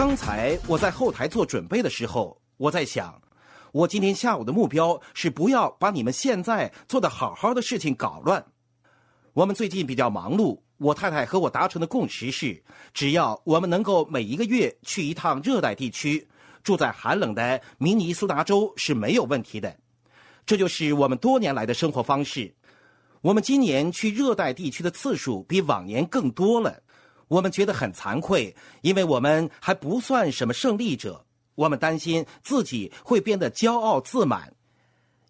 刚才我在后台做准备的时候，我在想，我今天下午的目标是不要把你们现在做的好好的事情搞乱。我们最近比较忙碌，我太太和我达成的共识是，只要我们能够每一个月去一趟热带地区，住在寒冷的明尼苏达州是没有问题的。这就是我们多年来的生活方式。我们今年去热带地区的次数比往年更多了。我们觉得很惭愧，因为我们还不算什么胜利者。我们担心自己会变得骄傲自满。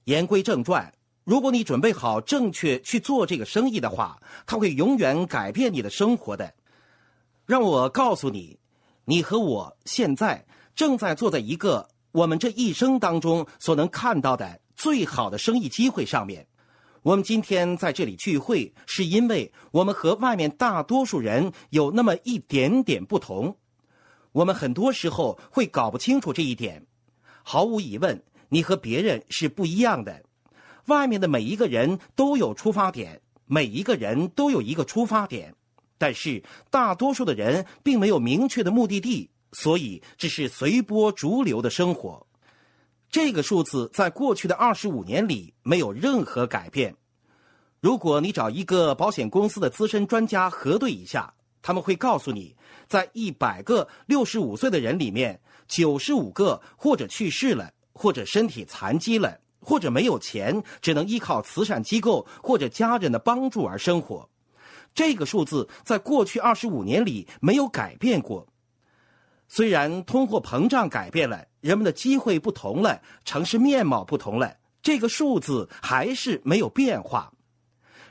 言归正传，如果你准备好正确去做这个生意的话，它会永远改变你的生活的。让我告诉你，你和我现在正在坐在一个我们这一生当中所能看到的最好的生意机会上面。我们今天在这里聚会，是因为我们和外面大多数人有那么一点点不同。我们很多时候会搞不清楚这一点。毫无疑问，你和别人是不一样的。外面的每一个人都有出发点，每一个人都有一个出发点，但是大多数的人并没有明确的目的地，所以只是随波逐流的生活。这个数字在过去的二十五年里没有任何改变。如果你找一个保险公司的资深专家核对一下，他们会告诉你，在一百个六十五岁的人里面，九十五个或者去世了，或者身体残疾了，或者没有钱，只能依靠慈善机构或者家人的帮助而生活。这个数字在过去二十五年里没有改变过。虽然通货膨胀改变了，人们的机会不同了，城市面貌不同了，这个数字还是没有变化。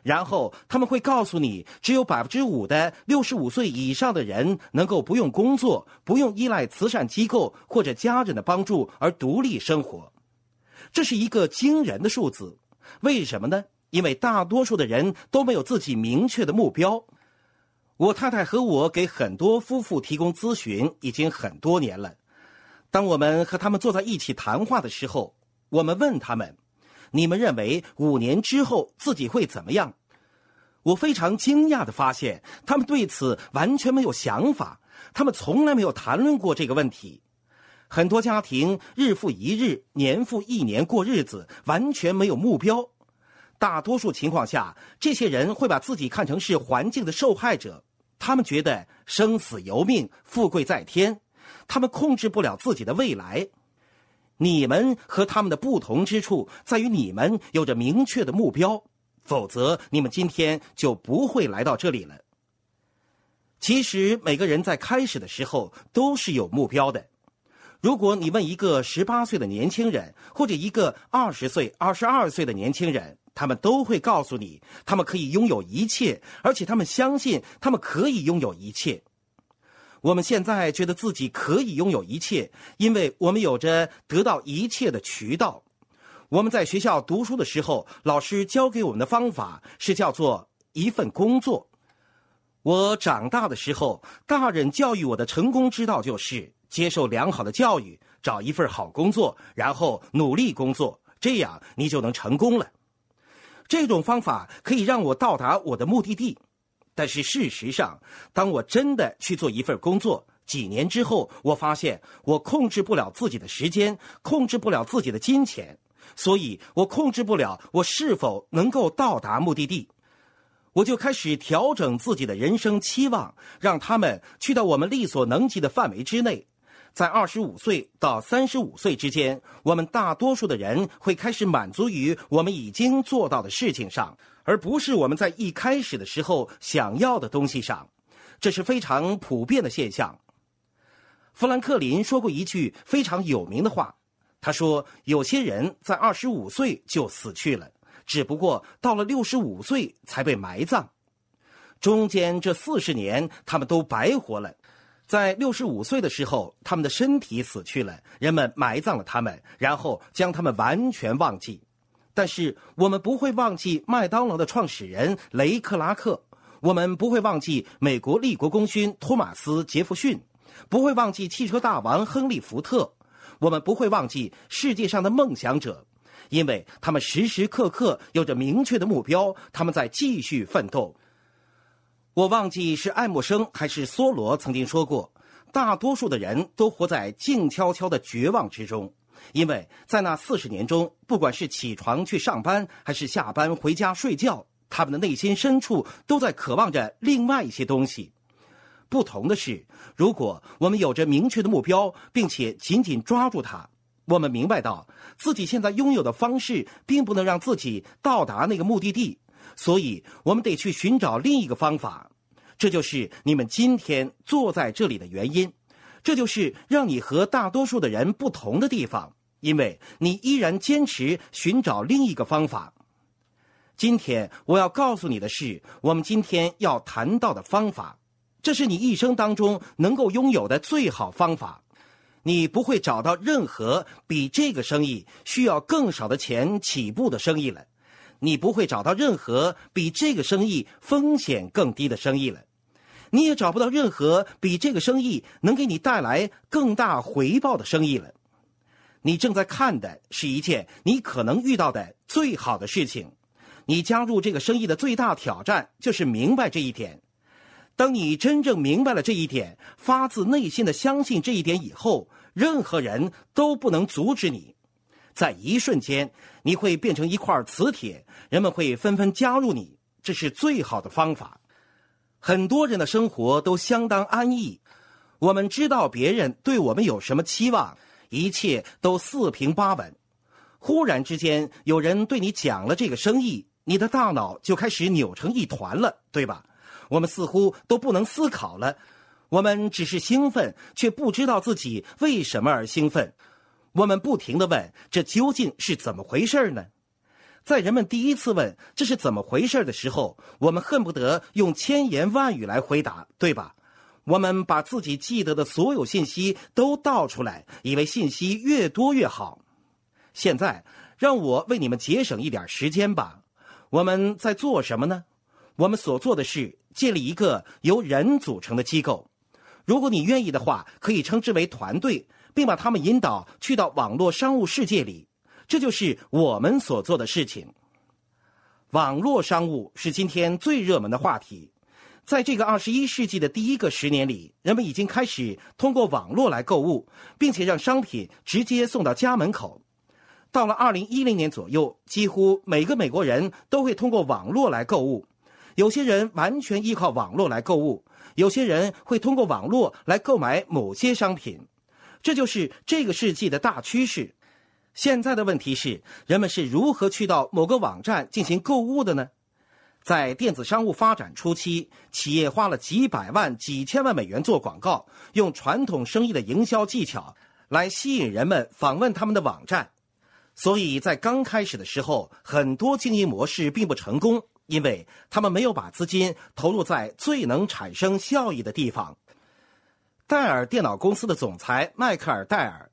然后他们会告诉你，只有百分之五的六十五岁以上的人能够不用工作，不用依赖慈善机构或者家人的帮助而独立生活。这是一个惊人的数字。为什么呢？因为大多数的人都没有自己明确的目标。我太太和我给很多夫妇提供咨询已经很多年了。当我们和他们坐在一起谈话的时候，我们问他们：“你们认为五年之后自己会怎么样？”我非常惊讶的发现，他们对此完全没有想法，他们从来没有谈论过这个问题。很多家庭日复一日、年复一年过日子，完全没有目标。大多数情况下，这些人会把自己看成是环境的受害者。他们觉得生死由命，富贵在天，他们控制不了自己的未来。你们和他们的不同之处在于，你们有着明确的目标，否则你们今天就不会来到这里了。其实每个人在开始的时候都是有目标的。如果你问一个十八岁的年轻人，或者一个二十岁、二十二岁的年轻人，他们都会告诉你，他们可以拥有一切，而且他们相信他们可以拥有一切。我们现在觉得自己可以拥有一切，因为我们有着得到一切的渠道。我们在学校读书的时候，老师教给我们的方法是叫做一份工作。我长大的时候，大人教育我的成功之道就是接受良好的教育，找一份好工作，然后努力工作，这样你就能成功了。这种方法可以让我到达我的目的地，但是事实上，当我真的去做一份工作，几年之后，我发现我控制不了自己的时间，控制不了自己的金钱，所以我控制不了我是否能够到达目的地，我就开始调整自己的人生期望，让他们去到我们力所能及的范围之内。在二十五岁到三十五岁之间，我们大多数的人会开始满足于我们已经做到的事情上，而不是我们在一开始的时候想要的东西上。这是非常普遍的现象。富兰克林说过一句非常有名的话，他说：“有些人在二十五岁就死去了，只不过到了六十五岁才被埋葬，中间这四十年他们都白活了。”在六十五岁的时候，他们的身体死去了，人们埋葬了他们，然后将他们完全忘记。但是我们不会忘记麦当劳的创始人雷克拉克，我们不会忘记美国立国功勋托马斯杰弗逊，不会忘记汽车大王亨利福特，我们不会忘记世界上的梦想者，因为他们时时刻刻有着明确的目标，他们在继续奋斗。我忘记是爱默生还是梭罗曾经说过，大多数的人都活在静悄悄的绝望之中，因为在那四十年中，不管是起床去上班，还是下班回家睡觉，他们的内心深处都在渴望着另外一些东西。不同的是，如果我们有着明确的目标，并且紧紧抓住它，我们明白到自己现在拥有的方式并不能让自己到达那个目的地，所以我们得去寻找另一个方法。这就是你们今天坐在这里的原因，这就是让你和大多数的人不同的地方，因为你依然坚持寻找另一个方法。今天我要告诉你的是，我们今天要谈到的方法，这是你一生当中能够拥有的最好方法。你不会找到任何比这个生意需要更少的钱起步的生意了，你不会找到任何比这个生意风险更低的生意了。你也找不到任何比这个生意能给你带来更大回报的生意了。你正在看的是一件你可能遇到的最好的事情。你加入这个生意的最大挑战就是明白这一点。当你真正明白了这一点，发自内心的相信这一点以后，任何人都不能阻止你。在一瞬间，你会变成一块磁铁，人们会纷纷加入你。这是最好的方法。很多人的生活都相当安逸，我们知道别人对我们有什么期望，一切都四平八稳。忽然之间，有人对你讲了这个生意，你的大脑就开始扭成一团了，对吧？我们似乎都不能思考了，我们只是兴奋，却不知道自己为什么而兴奋。我们不停的问：这究竟是怎么回事呢？在人们第一次问这是怎么回事的时候，我们恨不得用千言万语来回答，对吧？我们把自己记得的所有信息都倒出来，以为信息越多越好。现在，让我为你们节省一点时间吧。我们在做什么呢？我们所做的是建立一个由人组成的机构。如果你愿意的话，可以称之为团队，并把他们引导去到网络商务世界里。这就是我们所做的事情。网络商务是今天最热门的话题。在这个二十一世纪的第一个十年里，人们已经开始通过网络来购物，并且让商品直接送到家门口。到了二零一零年左右，几乎每个美国人都会通过网络来购物。有些人完全依靠网络来购物，有些人会通过网络来购买某些商品。这就是这个世纪的大趋势。现在的问题是，人们是如何去到某个网站进行购物的呢？在电子商务发展初期，企业花了几百万、几千万美元做广告，用传统生意的营销技巧来吸引人们访问他们的网站。所以在刚开始的时候，很多经营模式并不成功，因为他们没有把资金投入在最能产生效益的地方。戴尔电脑公司的总裁迈克尔·戴尔。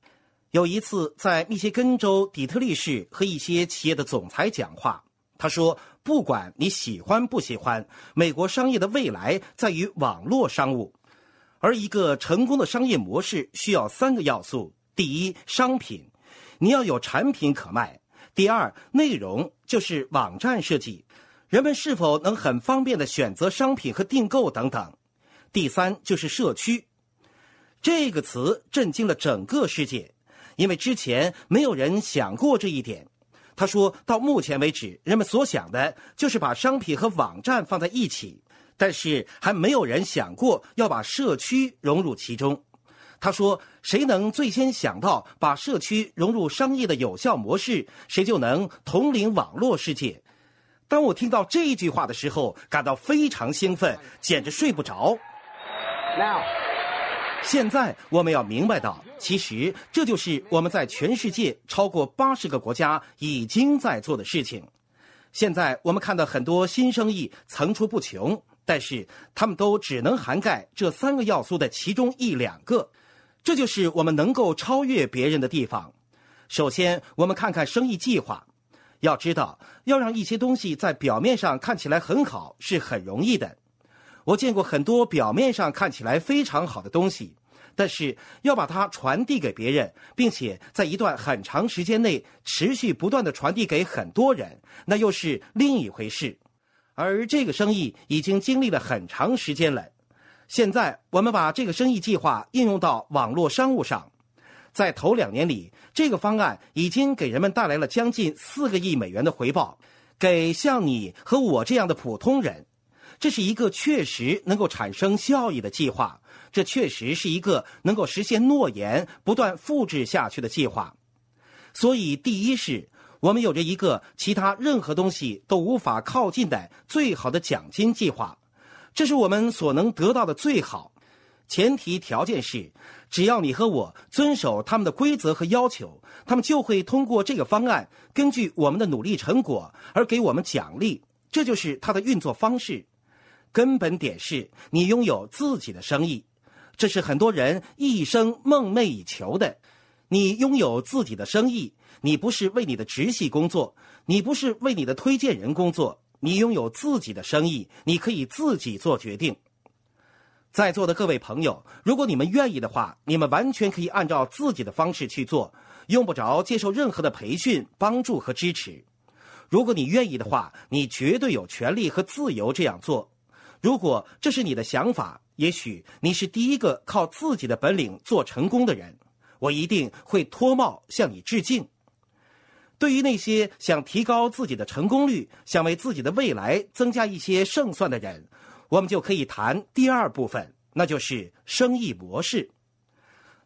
有一次，在密歇根州底特律市和一些企业的总裁讲话，他说：“不管你喜欢不喜欢，美国商业的未来在于网络商务，而一个成功的商业模式需要三个要素：第一，商品，你要有产品可卖；第二，内容，就是网站设计，人们是否能很方便的选择商品和订购等等；第三，就是社区。”这个词震惊了整个世界。因为之前没有人想过这一点，他说到目前为止，人们所想的就是把商品和网站放在一起，但是还没有人想过要把社区融入其中。他说，谁能最先想到把社区融入商业的有效模式，谁就能统领网络世界。当我听到这句话的时候，感到非常兴奋，简直睡不着。Now。现在我们要明白到，其实这就是我们在全世界超过八十个国家已经在做的事情。现在我们看到很多新生意层出不穷，但是他们都只能涵盖这三个要素的其中一两个。这就是我们能够超越别人的地方。首先，我们看看生意计划。要知道，要让一些东西在表面上看起来很好是很容易的。我见过很多表面上看起来非常好的东西，但是要把它传递给别人，并且在一段很长时间内持续不断的传递给很多人，那又是另一回事。而这个生意已经经历了很长时间了。现在我们把这个生意计划应用到网络商务上，在头两年里，这个方案已经给人们带来了将近四个亿美元的回报。给像你和我这样的普通人，这是一个确实能够产生效益的计划。这确实是一个能够实现诺言、不断复制下去的计划。所以，第一是，我们有着一个其他任何东西都无法靠近的最好的奖金计划。这是我们所能得到的最好，前提条件是，只要你和我遵守他们的规则和要求，他们就会通过这个方案，根据我们的努力成果而给我们奖励。这就是它的运作方式。根本点是你拥有自己的生意，这是很多人一生梦寐以求的。你拥有自己的生意，你不是为你的直系工作，你不是为你的推荐人工作。你拥有自己的生意，你可以自己做决定。在座的各位朋友，如果你们愿意的话，你们完全可以按照自己的方式去做，用不着接受任何的培训、帮助和支持。如果你愿意的话，你绝对有权利和自由这样做。如果这是你的想法，也许你是第一个靠自己的本领做成功的人，我一定会脱帽向你致敬。对于那些想提高自己的成功率、想为自己的未来增加一些胜算的人，我们就可以谈第二部分，那就是生意模式。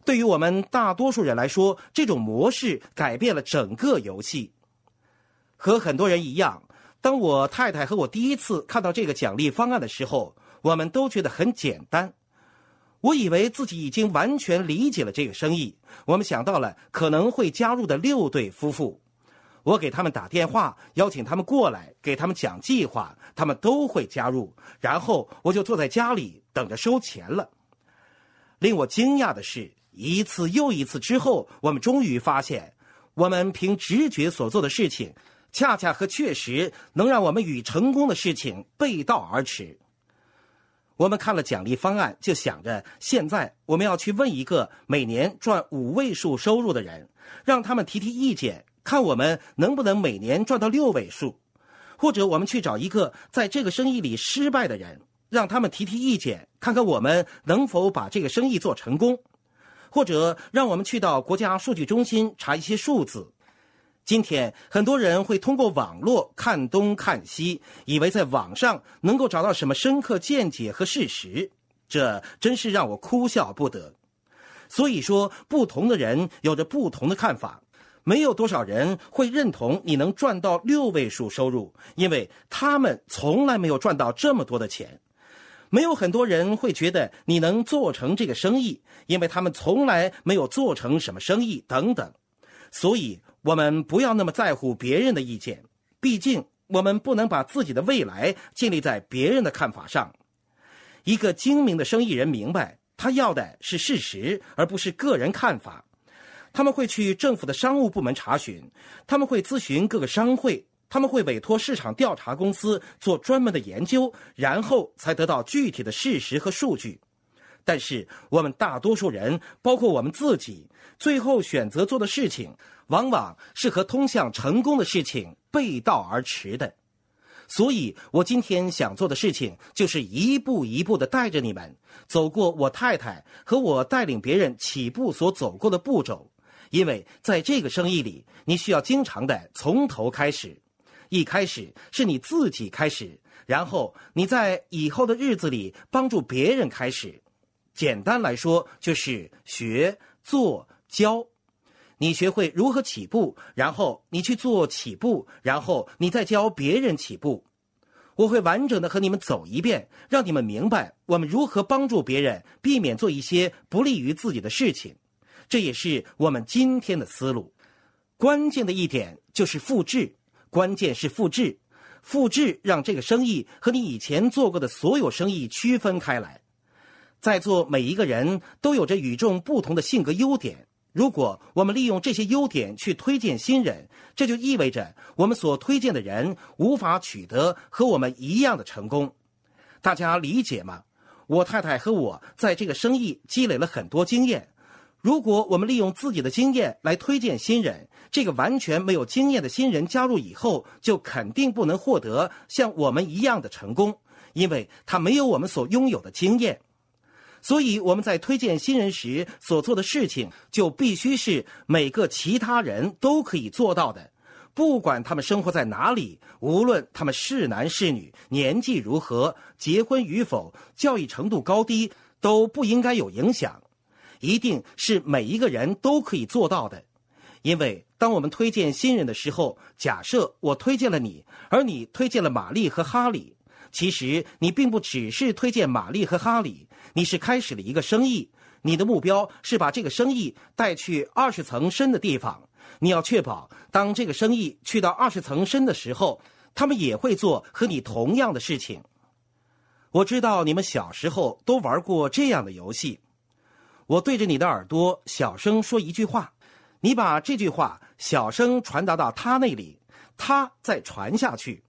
对于我们大多数人来说，这种模式改变了整个游戏。和很多人一样，当我太太和我第一次看到这个奖励方案的时候，我们都觉得很简单。我以为自己已经完全理解了这个生意。我们想到了可能会加入的六对夫妇。我给他们打电话，邀请他们过来，给他们讲计划，他们都会加入。然后我就坐在家里等着收钱了。令我惊讶的是，一次又一次之后，我们终于发现，我们凭直觉所做的事情，恰恰和确实能让我们与成功的事情背道而驰。我们看了奖励方案，就想着现在我们要去问一个每年赚五位数收入的人，让他们提提意见。看我们能不能每年赚到六位数，或者我们去找一个在这个生意里失败的人，让他们提提意见，看看我们能否把这个生意做成功，或者让我们去到国家数据中心查一些数字。今天很多人会通过网络看东看西，以为在网上能够找到什么深刻见解和事实，这真是让我哭笑不得。所以说，不同的人有着不同的看法。没有多少人会认同你能赚到六位数收入，因为他们从来没有赚到这么多的钱。没有很多人会觉得你能做成这个生意，因为他们从来没有做成什么生意等等。所以，我们不要那么在乎别人的意见，毕竟我们不能把自己的未来建立在别人的看法上。一个精明的生意人明白，他要的是事实，而不是个人看法。他们会去政府的商务部门查询，他们会咨询各个商会，他们会委托市场调查公司做专门的研究，然后才得到具体的事实和数据。但是，我们大多数人，包括我们自己，最后选择做的事情，往往是和通向成功的事情背道而驰的。所以，我今天想做的事情，就是一步一步的带着你们走过我太太和我带领别人起步所走过的步骤。因为在这个生意里，你需要经常的从头开始，一开始是你自己开始，然后你在以后的日子里帮助别人开始。简单来说，就是学、做、教。你学会如何起步，然后你去做起步，然后你再教别人起步。我会完整的和你们走一遍，让你们明白我们如何帮助别人，避免做一些不利于自己的事情。这也是我们今天的思路，关键的一点就是复制，关键是复制，复制让这个生意和你以前做过的所有生意区分开来。在座每一个人都有着与众不同的性格优点，如果我们利用这些优点去推荐新人，这就意味着我们所推荐的人无法取得和我们一样的成功。大家理解吗？我太太和我在这个生意积累了很多经验。如果我们利用自己的经验来推荐新人，这个完全没有经验的新人加入以后，就肯定不能获得像我们一样的成功，因为他没有我们所拥有的经验。所以我们在推荐新人时所做的事情，就必须是每个其他人都可以做到的，不管他们生活在哪里，无论他们是男是女，年纪如何，结婚与否，教育程度高低，都不应该有影响。一定是每一个人都可以做到的，因为当我们推荐新人的时候，假设我推荐了你，而你推荐了玛丽和哈里。其实你并不只是推荐玛丽和哈里，你是开始了一个生意。你的目标是把这个生意带去二十层深的地方。你要确保，当这个生意去到二十层深的时候，他们也会做和你同样的事情。我知道你们小时候都玩过这样的游戏。我对着你的耳朵小声说一句话，你把这句话小声传达到他那里，他再传下去。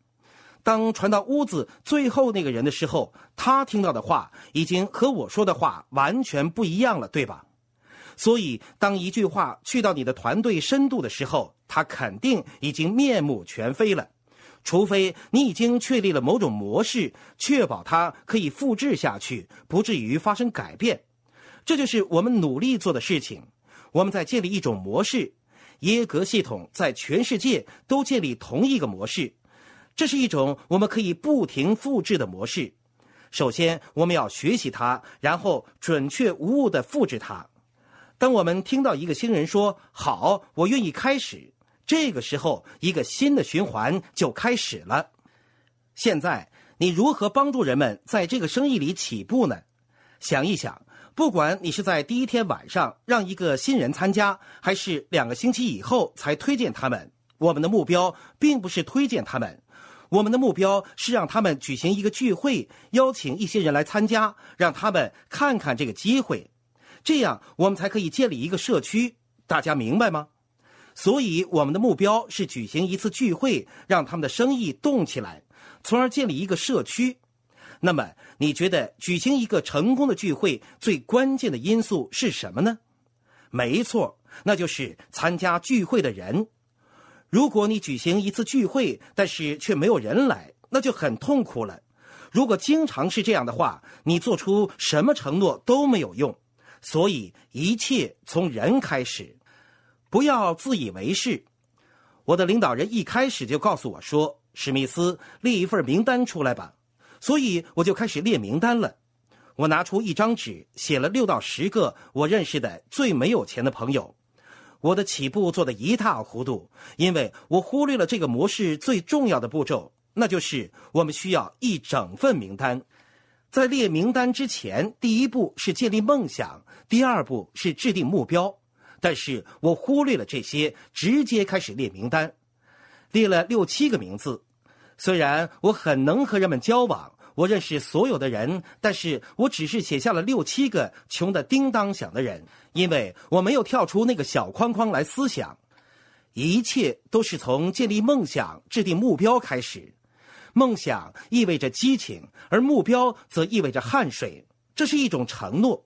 当传到屋子最后那个人的时候，他听到的话已经和我说的话完全不一样了，对吧？所以，当一句话去到你的团队深度的时候，他肯定已经面目全非了。除非你已经确立了某种模式，确保它可以复制下去，不至于发生改变。这就是我们努力做的事情。我们在建立一种模式，耶格系统在全世界都建立同一个模式。这是一种我们可以不停复制的模式。首先，我们要学习它，然后准确无误的复制它。当我们听到一个新人说“好，我愿意开始”，这个时候，一个新的循环就开始了。现在，你如何帮助人们在这个生意里起步呢？想一想，不管你是在第一天晚上让一个新人参加，还是两个星期以后才推荐他们，我们的目标并不是推荐他们。我们的目标是让他们举行一个聚会，邀请一些人来参加，让他们看看这个机会，这样我们才可以建立一个社区。大家明白吗？所以我们的目标是举行一次聚会，让他们的生意动起来，从而建立一个社区。那么，你觉得举行一个成功的聚会最关键的因素是什么呢？没错，那就是参加聚会的人。如果你举行一次聚会，但是却没有人来，那就很痛苦了。如果经常是这样的话，你做出什么承诺都没有用。所以一切从人开始，不要自以为是。我的领导人一开始就告诉我说：“史密斯，列一份名单出来吧。”所以我就开始列名单了。我拿出一张纸，写了六到十个我认识的最没有钱的朋友。我的起步做得一塌糊涂，因为我忽略了这个模式最重要的步骤，那就是我们需要一整份名单。在列名单之前，第一步是建立梦想，第二步是制定目标。但是我忽略了这些，直接开始列名单，列了六七个名字。虽然我很能和人们交往。我认识所有的人，但是我只是写下了六七个穷的叮当响的人，因为我没有跳出那个小框框来思想。一切都是从建立梦想、制定目标开始。梦想意味着激情，而目标则意味着汗水。这是一种承诺。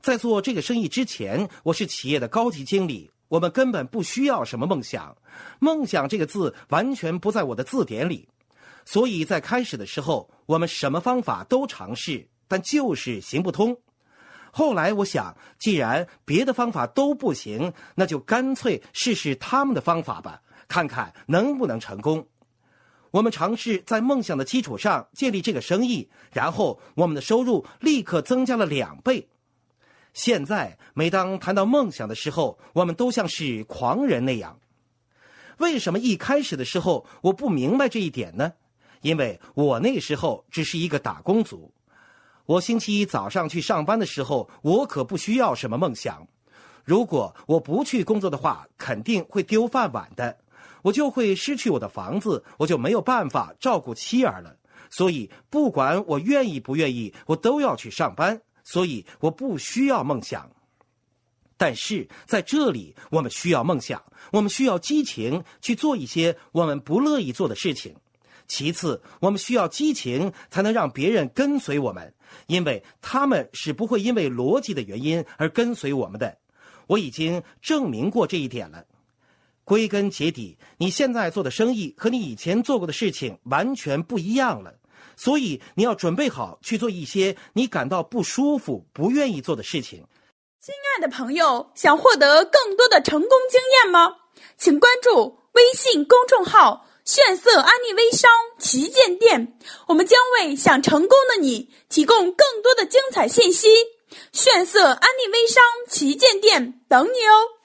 在做这个生意之前，我是企业的高级经理，我们根本不需要什么梦想。梦想这个字完全不在我的字典里。所以在开始的时候，我们什么方法都尝试，但就是行不通。后来我想，既然别的方法都不行，那就干脆试试他们的方法吧，看看能不能成功。我们尝试在梦想的基础上建立这个生意，然后我们的收入立刻增加了两倍。现在每当谈到梦想的时候，我们都像是狂人那样。为什么一开始的时候我不明白这一点呢？因为我那时候只是一个打工族，我星期一早上去上班的时候，我可不需要什么梦想。如果我不去工作的话，肯定会丢饭碗的，我就会失去我的房子，我就没有办法照顾妻儿了。所以，不管我愿意不愿意，我都要去上班。所以，我不需要梦想。但是在这里，我们需要梦想，我们需要激情去做一些我们不乐意做的事情。其次，我们需要激情，才能让别人跟随我们，因为他们是不会因为逻辑的原因而跟随我们的。我已经证明过这一点了。归根结底，你现在做的生意和你以前做过的事情完全不一样了。所以你要准备好去做一些你感到不舒服、不愿意做的事情。亲爱的朋友，想获得更多的成功经验吗？请关注微信公众号“炫色安利微商旗舰店”，我们将为想成功的你提供更多的精彩信息。炫色安利微商旗舰店等你哦！